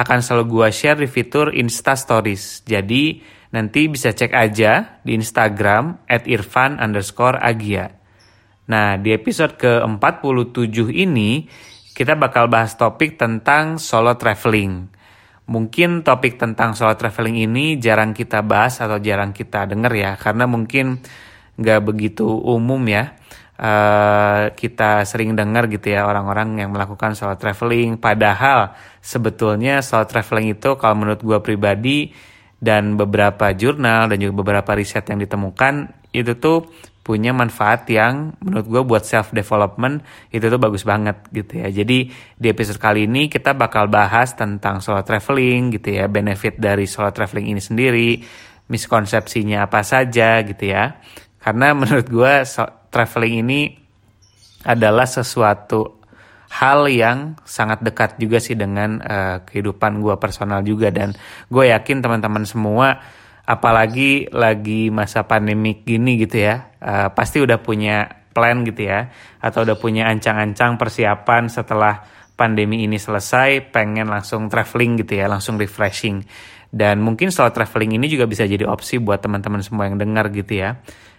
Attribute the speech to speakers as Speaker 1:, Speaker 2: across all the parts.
Speaker 1: akan selalu gua share di fitur Insta Stories. Jadi nanti bisa cek aja di Instagram at irfan underscore agia. Nah di episode ke-47 ini kita bakal bahas topik tentang solo traveling. Mungkin topik tentang solo traveling ini jarang kita bahas atau jarang kita denger ya. Karena mungkin nggak begitu umum ya uh, kita sering dengar gitu ya orang-orang yang melakukan solo traveling padahal sebetulnya solo traveling itu kalau menurut gue pribadi dan beberapa jurnal dan juga beberapa riset yang ditemukan itu tuh punya manfaat yang menurut gue buat self development itu tuh bagus banget gitu ya. Jadi di episode kali ini kita bakal bahas tentang solo traveling gitu ya, benefit dari solo traveling ini sendiri, miskonsepsinya apa saja gitu ya. Karena menurut gue traveling ini adalah sesuatu hal yang sangat dekat juga sih dengan uh, kehidupan gue personal juga. Dan gue yakin teman-teman semua apalagi lagi masa pandemik gini gitu ya uh, pasti udah punya plan gitu ya atau udah punya ancang-ancang persiapan setelah pandemi ini selesai pengen langsung traveling gitu ya langsung refreshing. Dan mungkin soal traveling ini juga bisa jadi opsi buat teman-teman semua yang dengar gitu ya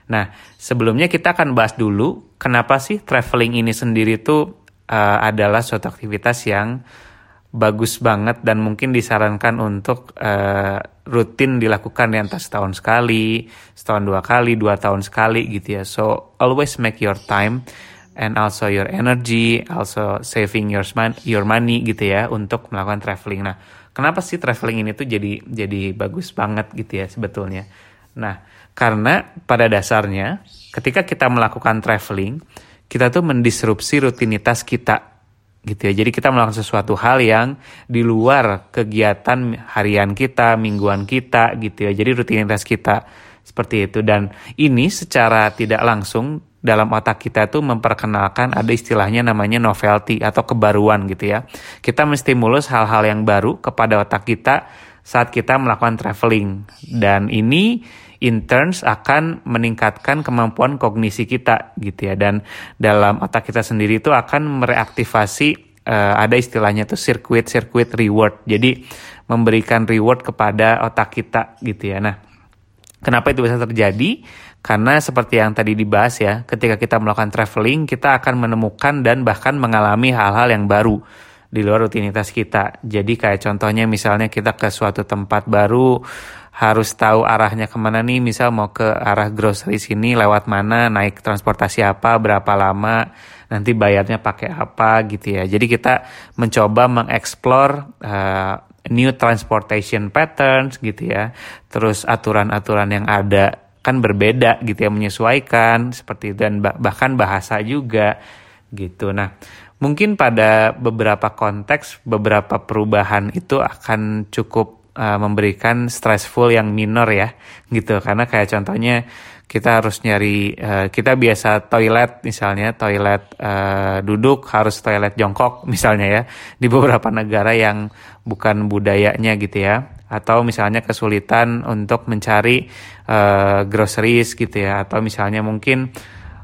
Speaker 1: Nah, sebelumnya kita akan bahas dulu kenapa sih traveling ini sendiri tuh uh, adalah suatu aktivitas yang bagus banget dan mungkin disarankan untuk uh, rutin dilakukan di atas setahun sekali, setahun dua kali, dua tahun sekali gitu ya. So always make your time and also your energy, also saving your your money gitu ya untuk melakukan traveling. Nah, kenapa sih traveling ini tuh jadi jadi bagus banget gitu ya sebetulnya? Nah, karena pada dasarnya ketika kita melakukan traveling, kita tuh mendisrupsi rutinitas kita gitu ya. Jadi kita melakukan sesuatu hal yang di luar kegiatan harian kita, mingguan kita gitu ya. Jadi rutinitas kita seperti itu dan ini secara tidak langsung dalam otak kita tuh memperkenalkan ada istilahnya namanya novelty atau kebaruan gitu ya. Kita menstimulus hal-hal yang baru kepada otak kita saat kita melakukan traveling dan ini interns akan meningkatkan kemampuan kognisi kita gitu ya. Dan dalam otak kita sendiri itu akan mereaktivasi uh, ada istilahnya tuh circuit circuit reward. Jadi memberikan reward kepada otak kita gitu ya. Nah kenapa itu bisa terjadi? Karena seperti yang tadi dibahas ya ketika kita melakukan traveling kita akan menemukan dan bahkan mengalami hal-hal yang baru di luar rutinitas kita. Jadi kayak contohnya misalnya kita ke suatu tempat baru harus tahu arahnya ke mana nih. Misal mau ke arah grocery sini lewat mana naik transportasi apa berapa lama nanti bayarnya pakai apa gitu ya. Jadi kita mencoba mengeksplor uh, new transportation patterns gitu ya. Terus aturan-aturan yang ada kan berbeda gitu ya menyesuaikan seperti itu dan bahkan bahasa juga gitu. Nah mungkin pada beberapa konteks beberapa perubahan itu akan cukup uh, memberikan stressful yang minor ya gitu. Karena kayak contohnya kita harus nyari uh, kita biasa toilet misalnya toilet uh, duduk harus toilet jongkok misalnya ya di beberapa negara yang bukan budayanya gitu ya. Atau misalnya kesulitan untuk mencari uh, groceries gitu ya. Atau misalnya mungkin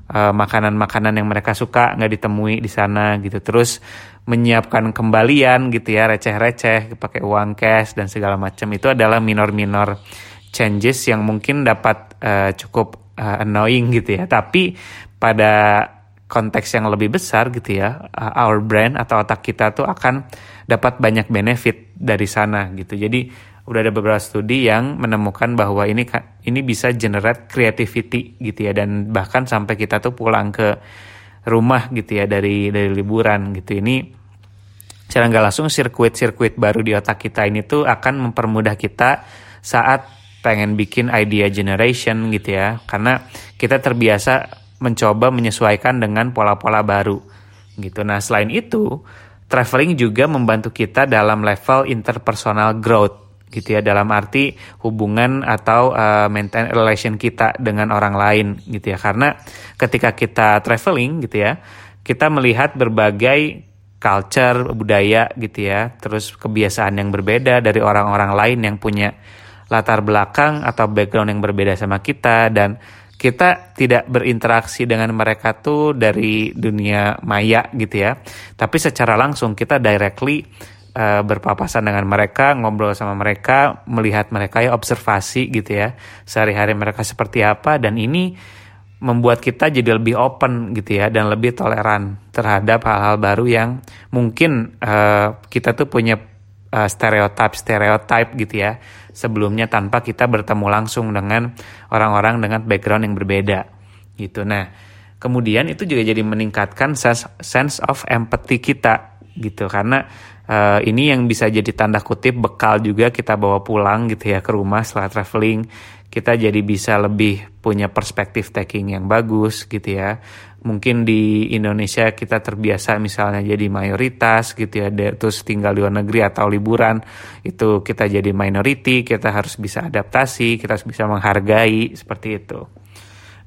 Speaker 1: makanan-makanan uh, yang mereka suka nggak ditemui di sana gitu. Terus menyiapkan kembalian gitu ya receh-receh pakai uang cash dan segala macam itu adalah minor-minor changes yang mungkin dapat uh, cukup uh, annoying gitu ya. Tapi pada konteks yang lebih besar gitu ya uh, our brain atau otak kita tuh akan dapat banyak benefit dari sana gitu. Jadi udah ada beberapa studi yang menemukan bahwa ini ini bisa generate creativity gitu ya dan bahkan sampai kita tuh pulang ke rumah gitu ya dari dari liburan gitu. Ini secara nggak langsung sirkuit-sirkuit baru di otak kita ini tuh akan mempermudah kita saat pengen bikin idea generation gitu ya. Karena kita terbiasa mencoba menyesuaikan dengan pola-pola baru gitu. Nah selain itu traveling juga membantu kita dalam level interpersonal growth gitu ya dalam arti hubungan atau uh, maintain relation kita dengan orang lain gitu ya. Karena ketika kita traveling gitu ya kita melihat berbagai culture budaya gitu ya. Terus kebiasaan yang berbeda dari orang-orang lain yang punya latar belakang atau background yang berbeda sama kita. Dan kita tidak berinteraksi dengan mereka tuh dari dunia maya gitu ya. Tapi secara langsung kita directly uh, berpapasan dengan mereka, ngobrol sama mereka, melihat mereka ya observasi gitu ya. Sehari-hari mereka seperti apa dan ini membuat kita jadi lebih open gitu ya dan lebih toleran terhadap hal-hal baru yang mungkin uh, kita tuh punya uh, stereotip stereotip gitu ya sebelumnya tanpa kita bertemu langsung dengan orang-orang dengan background yang berbeda gitu. Nah, kemudian itu juga jadi meningkatkan sense, sense of empathy kita gitu karena uh, ini yang bisa jadi tanda kutip bekal juga kita bawa pulang gitu ya ke rumah setelah traveling. Kita jadi bisa lebih punya perspektif taking yang bagus gitu ya. Mungkin di Indonesia kita terbiasa misalnya jadi mayoritas gitu ya terus tinggal di luar negeri atau liburan itu kita jadi minority kita harus bisa adaptasi kita harus bisa menghargai seperti itu.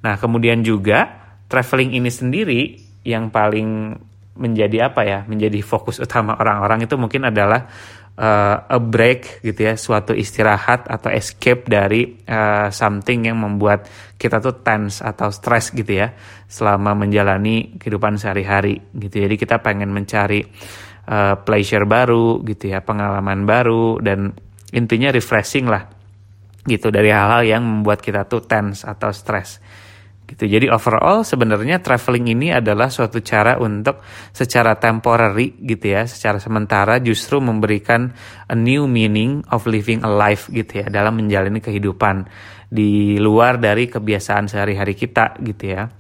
Speaker 1: Nah kemudian juga traveling ini sendiri yang paling menjadi apa ya menjadi fokus utama orang-orang itu mungkin adalah uh, a break gitu ya suatu istirahat atau escape dari uh, something yang membuat kita tuh tense atau stress gitu ya selama menjalani kehidupan sehari-hari gitu. Jadi kita pengen mencari uh, pleasure baru gitu ya pengalaman baru dan intinya refreshing lah gitu dari hal-hal yang membuat kita tuh tense atau stress gitu. Jadi overall sebenarnya traveling ini adalah suatu cara untuk secara temporary gitu ya, secara sementara justru memberikan a new meaning of living a life gitu ya dalam menjalani kehidupan di luar dari kebiasaan sehari-hari kita gitu ya.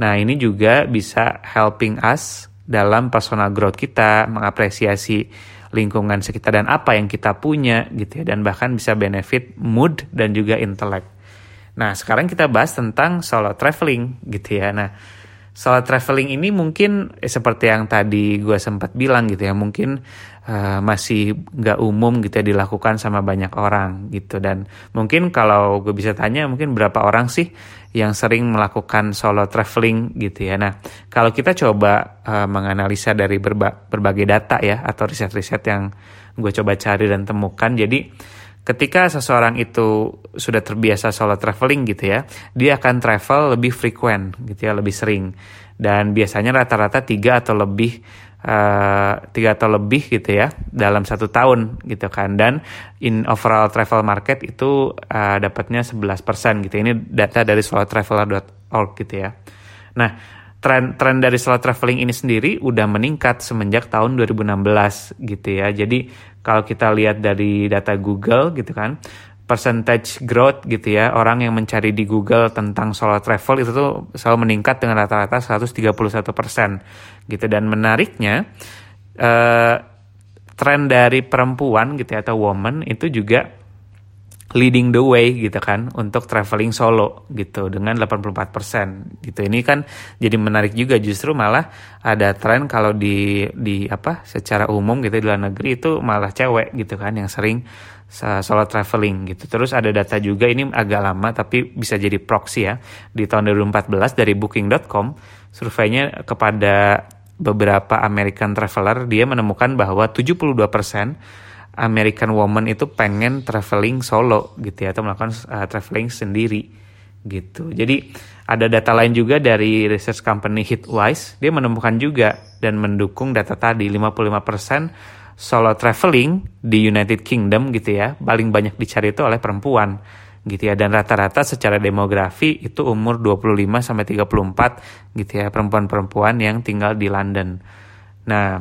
Speaker 1: Nah, ini juga bisa helping us dalam personal growth kita, mengapresiasi lingkungan sekitar dan apa yang kita punya gitu ya dan bahkan bisa benefit mood dan juga intelek. Nah, sekarang kita bahas tentang solo traveling gitu ya. Nah, solo traveling ini mungkin eh, seperti yang tadi gue sempat bilang gitu ya, mungkin uh, masih nggak umum gitu ya dilakukan sama banyak orang gitu. Dan mungkin kalau gue bisa tanya, mungkin berapa orang sih yang sering melakukan solo traveling gitu ya. Nah, kalau kita coba uh, menganalisa dari berba berbagai data ya atau riset-riset yang gue coba cari dan temukan, jadi ketika seseorang itu sudah terbiasa solo traveling gitu ya, dia akan travel lebih frequent gitu ya, lebih sering. Dan biasanya rata-rata tiga atau lebih uh, tiga atau lebih gitu ya dalam satu tahun gitu kan. Dan in overall travel market itu uh, dapatnya 11% gitu. Ini data dari solotraveler.org gitu ya. Nah, tren tren dari solo traveling ini sendiri udah meningkat semenjak tahun 2016 gitu ya. Jadi kalau kita lihat dari data Google gitu kan, percentage growth gitu ya, orang yang mencari di Google tentang solo travel itu tuh selalu meningkat dengan rata-rata 131% gitu. Dan menariknya eh, tren dari perempuan gitu ya atau woman itu juga leading the way gitu kan untuk traveling solo gitu dengan 84% gitu. Ini kan jadi menarik juga justru malah ada tren kalau di di apa secara umum gitu di luar negeri itu malah cewek gitu kan yang sering solo traveling gitu. Terus ada data juga ini agak lama tapi bisa jadi proxy ya. Di tahun 2014 dari booking.com surveinya kepada beberapa American traveler dia menemukan bahwa 72% American woman itu pengen traveling solo gitu ya atau melakukan uh, traveling sendiri gitu. Jadi ada data lain juga dari research company Hitwise, dia menemukan juga dan mendukung data tadi 55% solo traveling di United Kingdom gitu ya, paling banyak dicari itu oleh perempuan gitu ya dan rata-rata secara demografi itu umur 25 sampai 34 gitu ya, perempuan-perempuan yang tinggal di London. Nah,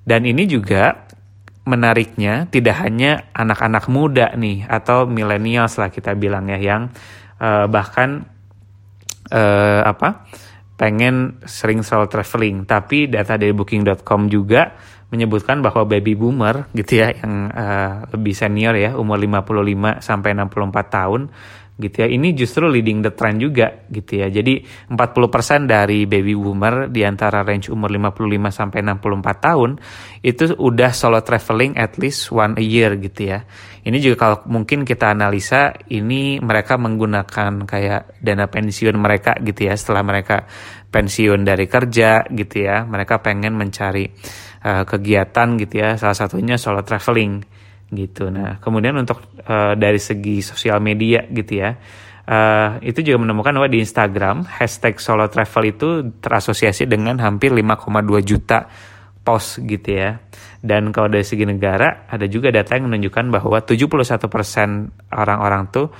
Speaker 1: dan ini juga menariknya tidak hanya anak-anak muda nih atau milenials lah kita bilang ya yang uh, bahkan uh, apa pengen sering solo traveling. Tapi data dari booking.com juga menyebutkan bahwa baby boomer gitu ya yang uh, lebih senior ya umur 55 sampai 64 tahun gitu ya. Ini justru leading the trend juga gitu ya. Jadi 40% dari baby boomer di antara range umur 55 sampai 64 tahun itu udah solo traveling at least one a year gitu ya. Ini juga kalau mungkin kita analisa ini mereka menggunakan kayak dana pensiun mereka gitu ya setelah mereka pensiun dari kerja gitu ya. Mereka pengen mencari uh, kegiatan gitu ya. Salah satunya solo traveling gitu. Nah, kemudian untuk uh, dari segi sosial media gitu ya, uh, itu juga menemukan bahwa di Instagram hashtag solo travel itu terasosiasi dengan hampir 5,2 juta post gitu ya. Dan kalau dari segi negara ada juga data yang menunjukkan bahwa 71% orang-orang tuh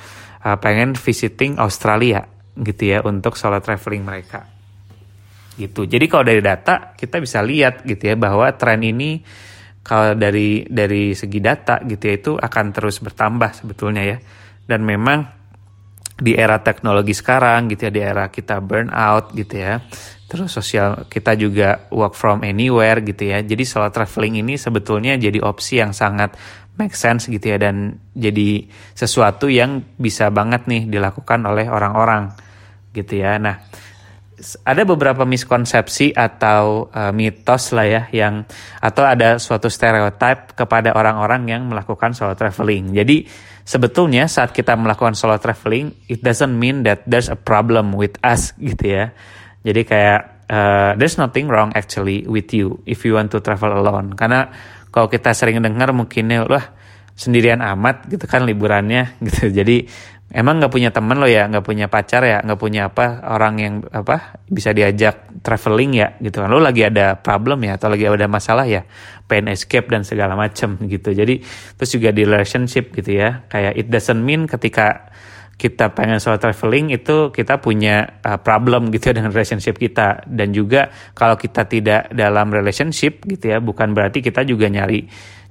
Speaker 1: uh, pengen visiting Australia gitu ya untuk solo traveling mereka. Gitu. Jadi kalau dari data kita bisa lihat gitu ya bahwa tren ini kalau dari dari segi data gitu ya itu akan terus bertambah sebetulnya ya. Dan memang di era teknologi sekarang gitu ya di era kita burnout gitu ya terus sosial kita juga work from anywhere gitu ya. Jadi solo traveling ini sebetulnya jadi opsi yang sangat make sense gitu ya dan jadi sesuatu yang bisa banget nih dilakukan oleh orang-orang gitu ya. Nah ada beberapa miskonsepsi atau uh, mitos lah ya yang atau ada suatu stereotip kepada orang-orang yang melakukan solo traveling. Jadi sebetulnya saat kita melakukan solo traveling, it doesn't mean that there's a problem with us gitu ya. Jadi kayak uh, there's nothing wrong actually with you if you want to travel alone. Karena kalau kita sering dengar mungkinnya wah sendirian amat gitu kan liburannya gitu. Jadi emang nggak punya temen lo ya? Nggak punya pacar ya? Nggak punya apa? Orang yang apa bisa diajak traveling ya? Gitu kan. Lo lagi ada problem ya? Atau lagi ada masalah ya? Pengen escape dan segala macem gitu. Jadi terus juga di relationship gitu ya. Kayak it doesn't mean ketika kita pengen soal traveling itu kita punya uh, problem gitu ya dengan relationship kita. Dan juga kalau kita tidak dalam relationship gitu ya bukan berarti kita juga nyari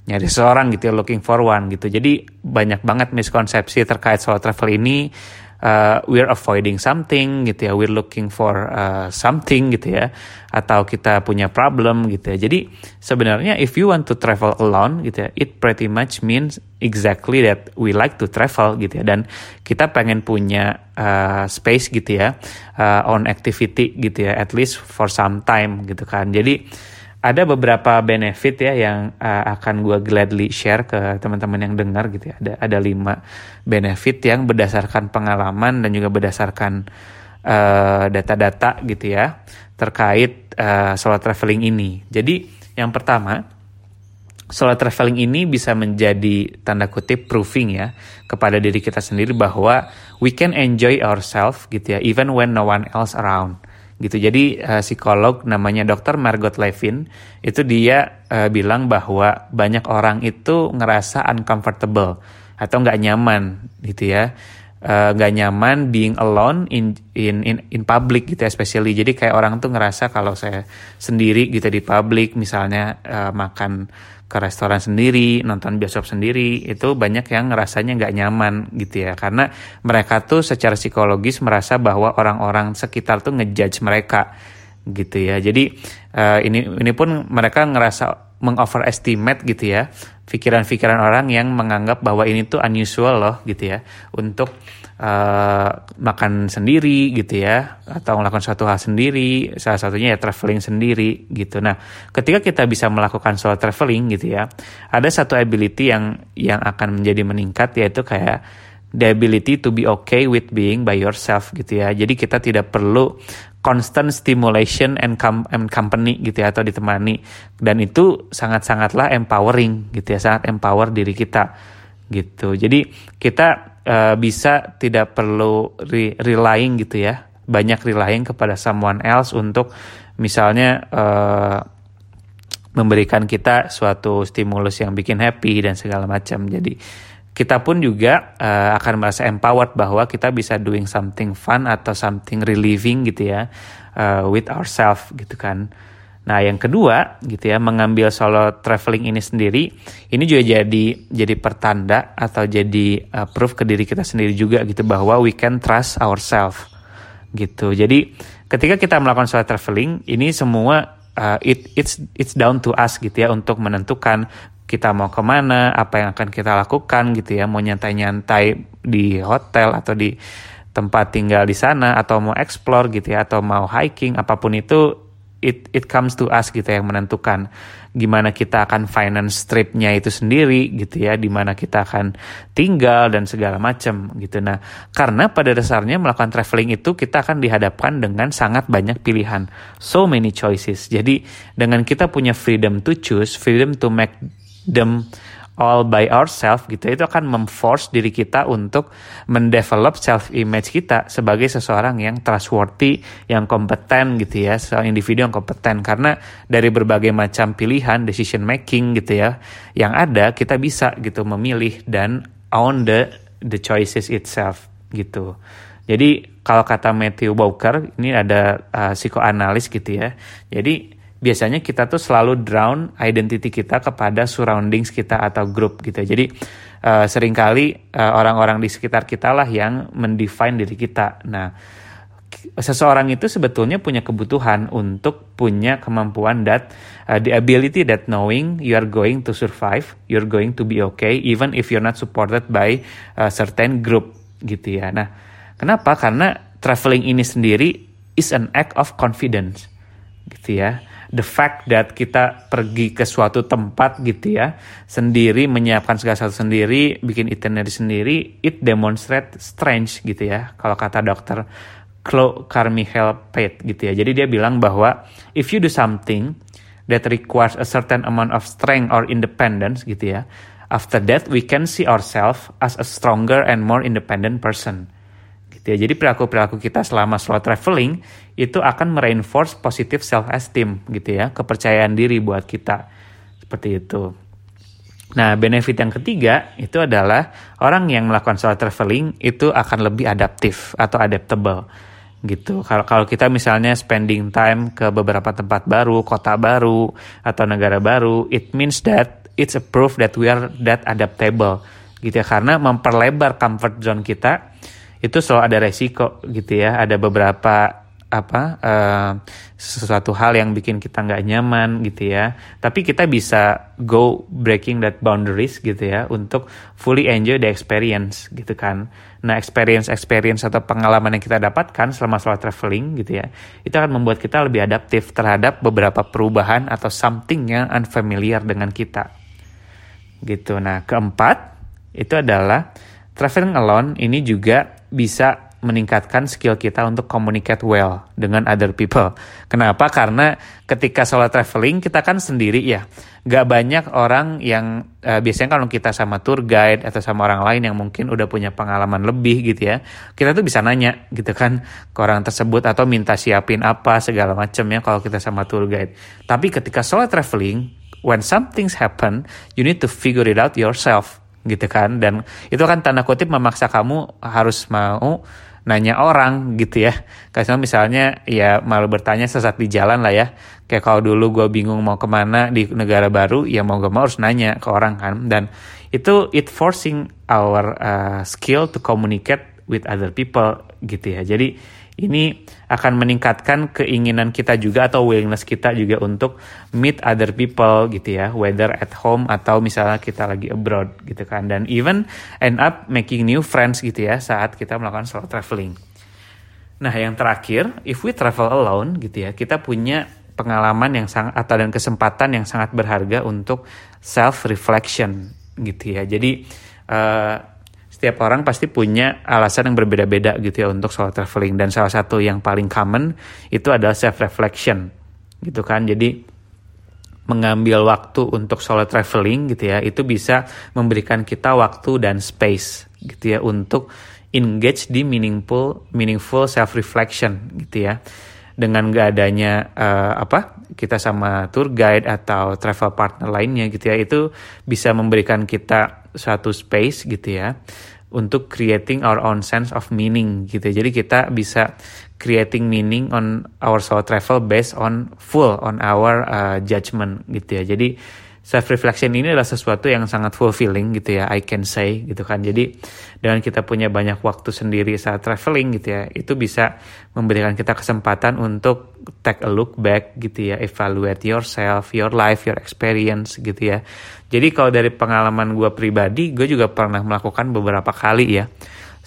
Speaker 1: nyari seorang gitu ya looking for one gitu. Jadi banyak banget miskonsepsi terkait soal travel ini. Uh, we're avoiding something gitu ya we're looking for uh, something gitu ya atau kita punya problem gitu ya. Jadi sebenarnya if you want to travel alone gitu ya it pretty much means exactly that we like to travel gitu ya. Dan kita pengen punya uh, space gitu ya uh, on activity gitu ya at least for some time gitu kan. Jadi ada beberapa benefit ya yang uh, akan gue gladly share ke teman-teman yang dengar gitu ya. Ada ada lima benefit yang berdasarkan pengalaman dan juga berdasarkan uh, data-data uh, gitu ya terkait uh, solo traveling ini. Jadi yang pertama solo traveling ini bisa menjadi tanda kutip proving ya kepada diri kita sendiri bahwa we can enjoy ourselves gitu ya even when no one else around gitu. Jadi uh, psikolog namanya Dr. Margot Levin itu dia uh, bilang bahwa banyak orang itu ngerasa uncomfortable atau nggak nyaman gitu ya uh, nyaman being alone in in in in public gitu ya, especially jadi kayak orang tuh ngerasa kalau saya sendiri gitu di public misalnya uh, makan ke restoran sendiri, nonton bioskop sendiri, itu banyak yang ngerasanya nggak nyaman gitu ya. Karena mereka tuh secara psikologis merasa bahwa orang-orang sekitar tuh ngejudge mereka gitu ya. Jadi uh, ini ini pun mereka ngerasa mengoverestimate gitu ya pikiran-pikiran orang yang menganggap bahwa ini tuh unusual loh gitu ya. Untuk uh, makan sendiri gitu ya. Atau melakukan suatu hal sendiri salah satunya ya traveling sendiri gitu. Nah ketika kita bisa melakukan soal traveling gitu ya ada satu ability yang yang akan menjadi meningkat yaitu kayak the ability to be okay with being by yourself gitu ya. Jadi kita tidak perlu constant stimulation and, com and company gitu ya atau ditemani. Dan itu sangat-sangatlah empowering gitu ya sangat empower diri kita gitu. Jadi kita uh, bisa tidak perlu re relying gitu ya banyak relying kepada someone else untuk misalnya uh, memberikan kita suatu stimulus yang bikin happy dan segala macam. Jadi kita pun juga uh, akan merasa empowered bahwa kita bisa doing something fun atau something relieving gitu ya uh, with ourselves gitu kan Nah, yang kedua gitu ya, mengambil solo traveling ini sendiri, ini juga jadi jadi pertanda atau jadi uh, proof ke diri kita sendiri juga gitu bahwa we can trust ourselves gitu. Jadi ketika kita melakukan solo traveling, ini semua uh, it it's it's down to us gitu ya untuk menentukan kita mau ke mana, apa yang akan kita lakukan gitu ya, mau nyantai-nyantai di hotel atau di tempat tinggal di sana atau mau explore gitu ya atau mau hiking apa pun itu it it comes to us gitu ya, yang menentukan gimana kita akan finance tripnya itu sendiri gitu ya di mana kita akan tinggal dan segala macam gitu. Nah karena pada dasarnya melakukan traveling itu kita akan dihadapkan dengan sangat banyak pilihan. So many choices. Jadi dengan kita punya freedom to choose freedom to make them all by ourselves gitu itu akan memforce diri kita untuk mendevelop self image kita sebagai seseorang yang trustworthy, yang kompeten gitu ya, seorang individu yang kompeten karena dari berbagai macam pilihan decision making gitu ya yang ada kita bisa gitu memilih dan own the the choices itself gitu. Jadi kalau kata Matthew Walker ini ada uh, psikoanalis gitu ya. Jadi biasanya kita tuh selalu drown identity kita kepada surroundings kita atau grup gitu. Jadi uh, sering kali uh, orang-orang di sekitar kita lah yang mendefine diri kita. Nah, seseorang itu sebetulnya punya kebutuhan untuk punya kemampuan that uh, the ability that knowing you are going to survive, you're going to be okay even if you're not supported by a certain group gitu ya. Nah, kenapa? Karena traveling ini sendiri is an act of confidence gitu ya the fact that kita pergi ke suatu tempat gitu ya sendiri menyiapkan segala sesuatu sendiri bikin itinerary sendiri it demonstrate strange gitu ya kalau kata dokter Chloe Carmichael Pate gitu ya. Jadi dia bilang bahwa if you do something that requires a certain amount of strength or independence gitu ya after that we can see ourselves as a stronger and more independent person ya. Jadi perilaku-perilaku kita selama solo traveling itu akan mereinforce positive self esteem gitu ya, kepercayaan diri buat kita. Seperti itu. Nah, benefit yang ketiga itu adalah orang yang melakukan solo traveling itu akan lebih adaptif atau adaptable gitu. Kalau kalau kita misalnya spending time ke beberapa tempat baru, kota baru atau negara baru, it means that it's a proof that we are that adaptable gitu ya karena memperlebar comfort zone kita itu selalu ada resiko gitu ya. Ada beberapa apa uh, sesuatu hal yang bikin kita nggak nyaman gitu ya. Tapi kita bisa go breaking that boundaries gitu ya untuk fully enjoy the experience gitu kan. Nah experience experience atau pengalaman yang kita dapatkan selama selama traveling gitu ya itu akan membuat kita lebih adaptif terhadap beberapa perubahan atau something yang unfamiliar dengan kita. Gitu. Nah keempat itu adalah traveling alone. Ini juga bisa meningkatkan skill kita untuk communicate well dengan other people. Kenapa? Karena ketika solo traveling kita kan sendiri ya. Gak banyak orang yang uh, biasanya kalau kita sama tour guide atau sama orang lain yang mungkin udah punya pengalaman lebih gitu ya. Kita tuh bisa nanya gitu kan ke orang tersebut atau minta siapin apa segala macam ya kalau kita sama tour guide. Tapi ketika solo traveling, when something's happen, you need to figure it out yourself gitu kan. Dan itu kan tanda kutip memaksa kamu harus mau nanya orang gitu ya. Karena misalnya ya malu bertanya sesat di jalan lah ya. Kayak kalau dulu gue bingung mau ke mana di negara baru ya mau gak mau harus nanya ke orang kan. Dan itu it forcing our uh, skill to communicate with other people gitu ya. Jadi ini akan meningkatkan keinginan kita juga atau willingness kita juga untuk meet other people gitu ya, whether at home atau misalnya kita lagi abroad gitu kan. Dan even end up making new friends gitu ya saat kita melakukan solo traveling. Nah, yang terakhir, if we travel alone gitu ya, kita punya pengalaman yang sangat atau dan kesempatan yang sangat berharga untuk self reflection gitu ya. Jadi uh, setiap orang pasti punya alasan yang berbeda-beda gitu ya untuk solo traveling. Dan salah satu yang paling common itu adalah self reflection gitu kan. Jadi mengambil waktu untuk solo traveling gitu ya itu bisa memberikan kita waktu dan space gitu ya untuk engage di meaningful meaningful self reflection gitu ya. Dengan gak adanya uh, apa kita sama tour guide atau travel partner lainnya gitu ya itu bisa memberikan kita suatu space gitu ya untuk creating our own sense of meaning gitu. Jadi kita bisa creating meaning on our solo travel based on full on our uh, judgment gitu ya. Jadi self reflection ini adalah sesuatu yang sangat fulfilling gitu ya I can say gitu kan. Jadi dengan kita punya banyak waktu sendiri saat traveling gitu ya itu bisa memberikan kita kesempatan untuk take a look back gitu ya evaluate yourself your life your experience gitu ya. Jadi kalau dari pengalaman gue pribadi gue juga pernah melakukan beberapa kali ya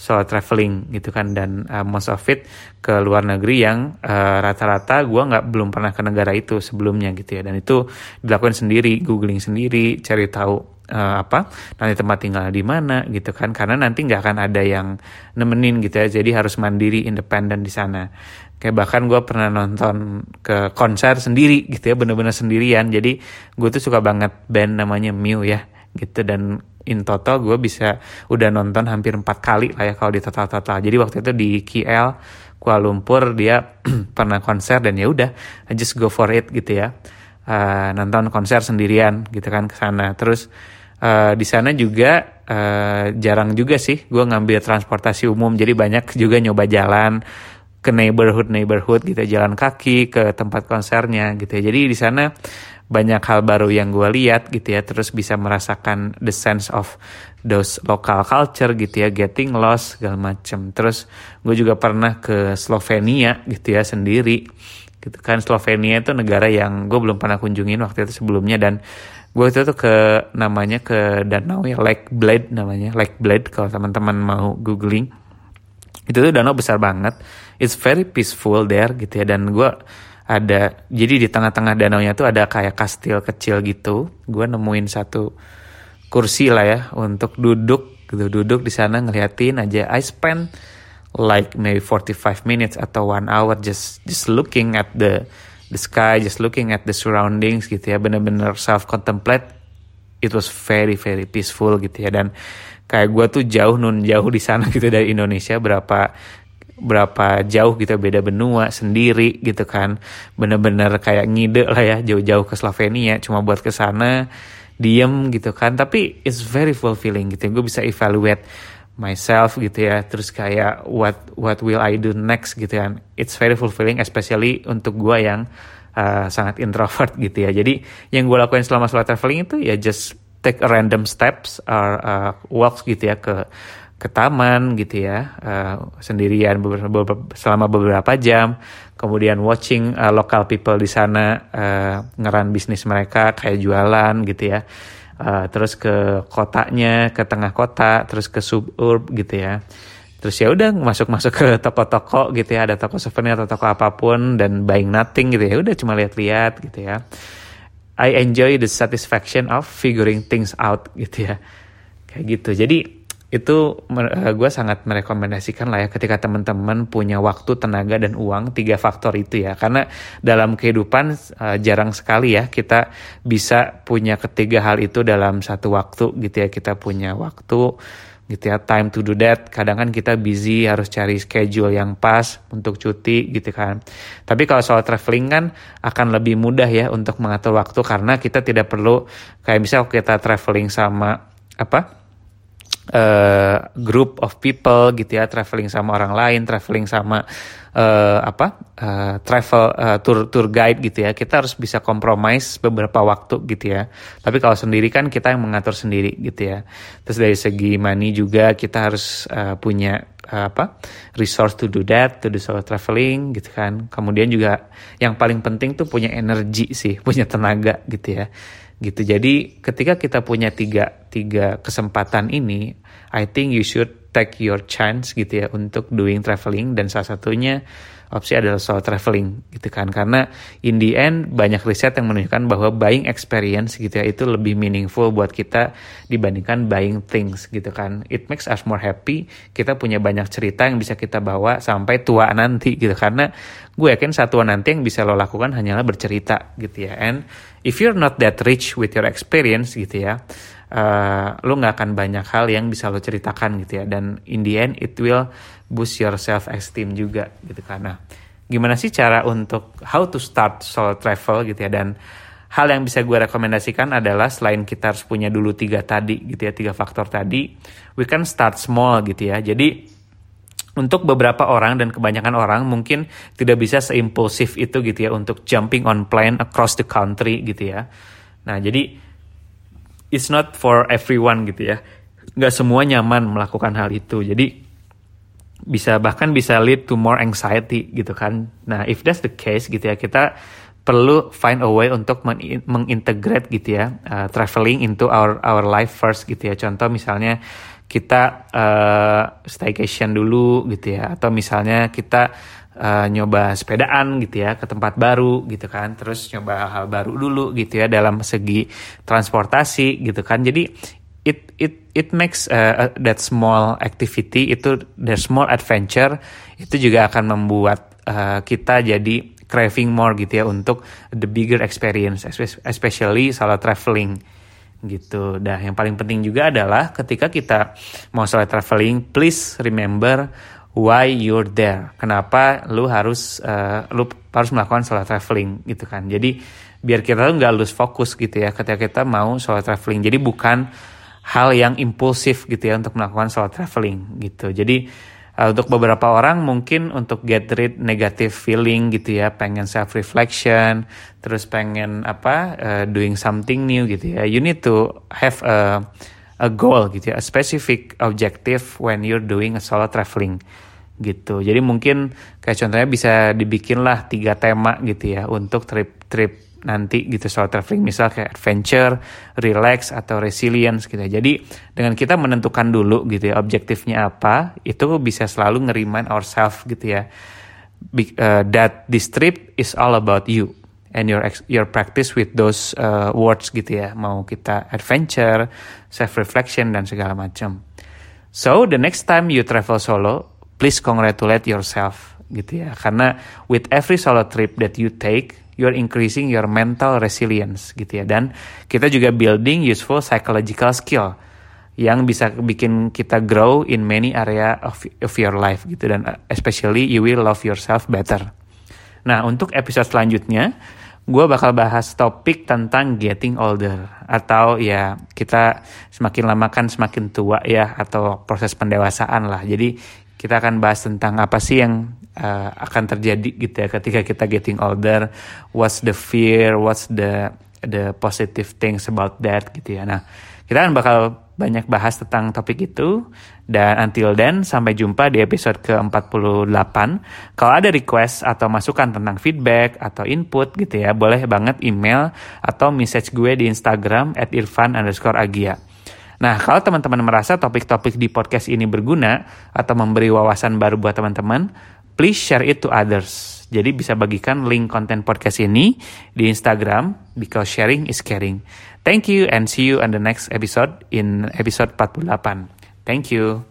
Speaker 1: soal traveling gitu kan dan uh, most of it ke luar negeri yang uh, rata-rata gue nggak belum pernah ke negara itu sebelumnya gitu ya. Dan itu dilakukan sendiri googling sendiri cari tahu uh, apa nanti tempat tinggal di mana gitu kan. Karena nanti nggak akan ada yang nemenin gitu ya jadi harus mandiri independen di sana. Kayak bahkan gue pernah nonton ke konser sendiri gitu ya bener-bener sendirian. Jadi gue tuh suka banget band namanya Mew ya gitu dan in total gue bisa udah nonton hampir empat kali lah ya kalau di total-total. Jadi waktu itu di KL Kuala Lumpur dia pernah konser dan ya udah just go for it gitu ya. Uh, nonton konser sendirian gitu kan ke sana. Terus uh, di sana juga uh, jarang juga sih gue ngambil transportasi umum. Jadi banyak juga nyoba jalan ke neighborhood neighborhood gitu jalan kaki ke tempat konsernya gitu ya. Jadi di sana banyak hal baru yang gue lihat gitu ya. Terus bisa merasakan the sense of those local culture gitu ya. Getting lost segala macem. Terus gue juga pernah ke Slovenia gitu ya sendiri. Gitu kan Slovenia itu negara yang gue belum pernah kunjungin waktu itu sebelumnya. Dan gue itu tuh ke namanya ke danau ya Lake Blade namanya. Lake Blade kalau teman-teman mau googling. Itu tuh danau besar banget. It's very peaceful there gitu ya. Dan gue ada jadi di tengah-tengah danau nya tuh ada kayak kastil kecil gitu. Gue nemuin satu kursi lah ya untuk duduk gitu. Duduk di sana ngeliatin aja. I spend like maybe 45 minutes atau one hour just just looking at the the sky just looking at the surroundings gitu ya. Bener-bener self contemplate it was very very peaceful gitu ya. Dan kayak gue tuh jauh nun jauh di sana gitu dari Indonesia. Berapa berapa jauh gitu beda benua sendiri gitu kan. Bener-bener kayak ngide lah ya jauh-jauh ke Slovenia cuma buat ke sana diem gitu kan. Tapi it's very fulfilling gitu gue bisa evaluate myself gitu ya. Terus kayak what what will I do next gitu kan. It's very fulfilling especially untuk gue yang uh, sangat introvert gitu ya. Jadi yang gue lakuin selama selama traveling itu ya just take a random steps or uh, walks gitu ya ke ke taman gitu ya uh, sendirian beberapa, selama beberapa jam. Kemudian watching uh, local people di sana uh, ngeran bisnis mereka kayak jualan gitu ya. Uh, terus ke kotanya ke tengah kota terus ke suburb gitu ya. Terus ya udah masuk masuk ke toko-toko gitu ya ada toko souvenir atau toko apa pun dan buying nothing gitu ya. Udah cuma lihat-lihat gitu ya. I enjoy the satisfaction of figuring things out gitu ya. Kayak gitu. Jadi itu uh, gue sangat merekomendasikan lah ya ketika teman-teman punya waktu, tenaga dan uang tiga faktor itu ya. Karena dalam kehidupan uh, jarang sekali ya kita bisa punya ketiga hal itu dalam satu waktu gitu ya. Kita punya waktu gitu ya time to do that. Kadang kan kita busy harus cari schedule yang pas untuk cuti gitu kan. Tapi kalau soal traveling kan akan lebih mudah ya untuk mengatur waktu karena kita tidak perlu kayak misal kita traveling sama apa uh, group of people gitu ya traveling sama orang lain traveling sama uh, apa uh, travel uh, tour tour guide gitu ya. Kita harus bisa compromise beberapa waktu gitu ya. Tapi kalau sendiri kan kita yang mengatur sendiri gitu ya. Terus dari segi money juga kita harus uh, punya apa resource to do that to do solo traveling gitu kan. Kemudian juga yang paling penting tuh punya energi sih punya tenaga gitu ya. Gitu. Jadi ketika kita punya tiga tiga kesempatan ini I think you should take your chance gitu ya untuk doing traveling dan salah satunya opsi adalah soal traveling gitu kan. Karena in the end banyak riset yang menunjukkan bahwa buying experience gitu ya itu lebih meaningful buat kita dibandingkan buying things gitu kan. It makes us more happy. Kita punya banyak cerita yang bisa kita bawa sampai tua nanti gitu. Karena gue yakin satu nanti yang bisa lo lakukan hanyalah bercerita gitu ya. And if you're not that rich with your experience gitu ya uh, lo nggak akan banyak hal yang bisa lo ceritakan gitu ya. Dan in the end it will boost your self esteem juga gitu karena gimana sih cara untuk how to start solo travel gitu ya? Dan hal yang bisa gue rekomendasikan adalah selain kita harus punya dulu tiga tadi gitu ya tiga faktor tadi we can start small gitu ya. Jadi untuk beberapa orang dan kebanyakan orang mungkin tidak bisa seimpulsif itu gitu ya untuk jumping on plane across the country gitu ya. Nah, jadi it's not for everyone gitu ya. Nggak semua nyaman melakukan hal itu. Jadi bisa bahkan bisa lead to more anxiety gitu kan. Nah, if that's the case gitu ya, kita perlu find a way untuk mengintegrate gitu ya uh, traveling into our our life first gitu ya. Contoh misalnya kita uh, staycation dulu gitu ya atau misalnya kita uh, nyoba sepedaan gitu ya ke tempat baru gitu kan terus nyoba hal-hal baru dulu gitu ya dalam segi transportasi gitu kan jadi it it it makes uh, that small activity itu the small adventure itu juga akan membuat uh, kita jadi craving more gitu ya untuk the bigger experience especially solo traveling gitu. Dah yang paling penting juga adalah ketika kita mau solo traveling, please remember why you're there. Kenapa lu harus uh, lu harus melakukan solo traveling gitu kan. Jadi biar kita tuh nggak lose fokus gitu ya ketika kita mau solo traveling. Jadi bukan hal yang impulsif gitu ya untuk melakukan solo traveling gitu. Jadi Uh, untuk beberapa orang mungkin untuk get rid negative feeling gitu ya, pengen self reflection, terus pengen apa uh, doing something new gitu ya. You need to have a a goal gitu ya, a specific objective when you're doing a solo traveling gitu. Jadi mungkin kayak contohnya bisa dibikin lah tiga tema gitu ya untuk trip-trip nanti gitu soal traveling misal kayak adventure, relax atau resilience gitu ya. Jadi dengan kita menentukan dulu gitu ya objektifnya apa, itu bisa selalu ngerimain ourselves gitu ya. Be, uh, that this trip is all about you and your your practice with those uh, words gitu ya. Mau kita adventure, self reflection dan segala macam. So the next time you travel solo, please congratulate yourself gitu ya. Karena with every solo trip that you take, you're increasing your mental resilience gitu ya dan kita juga building useful psychological skill yang bisa bikin kita grow in many area of, of your life gitu dan uh, especially you will love yourself better. Nah untuk episode selanjutnya gue bakal bahas topik tentang getting older. Atau ya kita semakin lama kan semakin tua ya atau proses pendewasaan lah. Jadi kita akan bahas tentang apa sih yang uh, akan terjadi gitu ya ketika kita getting older. What's the fear? What's the the positive things about that gitu ya. Nah kita akan bakal banyak bahas tentang topik itu dan until then sampai jumpa di episode ke-48 kalau ada request atau masukan tentang feedback atau input gitu ya boleh banget email atau message gue di Instagram at irfan underscore agia Nah, kalau teman-teman merasa topik-topik di podcast ini berguna atau memberi wawasan baru buat teman-teman, please share it to others. Jadi bisa bagikan link konten podcast ini di Instagram because sharing is caring. Thank you and see you on the next episode in episode 48. Thank you.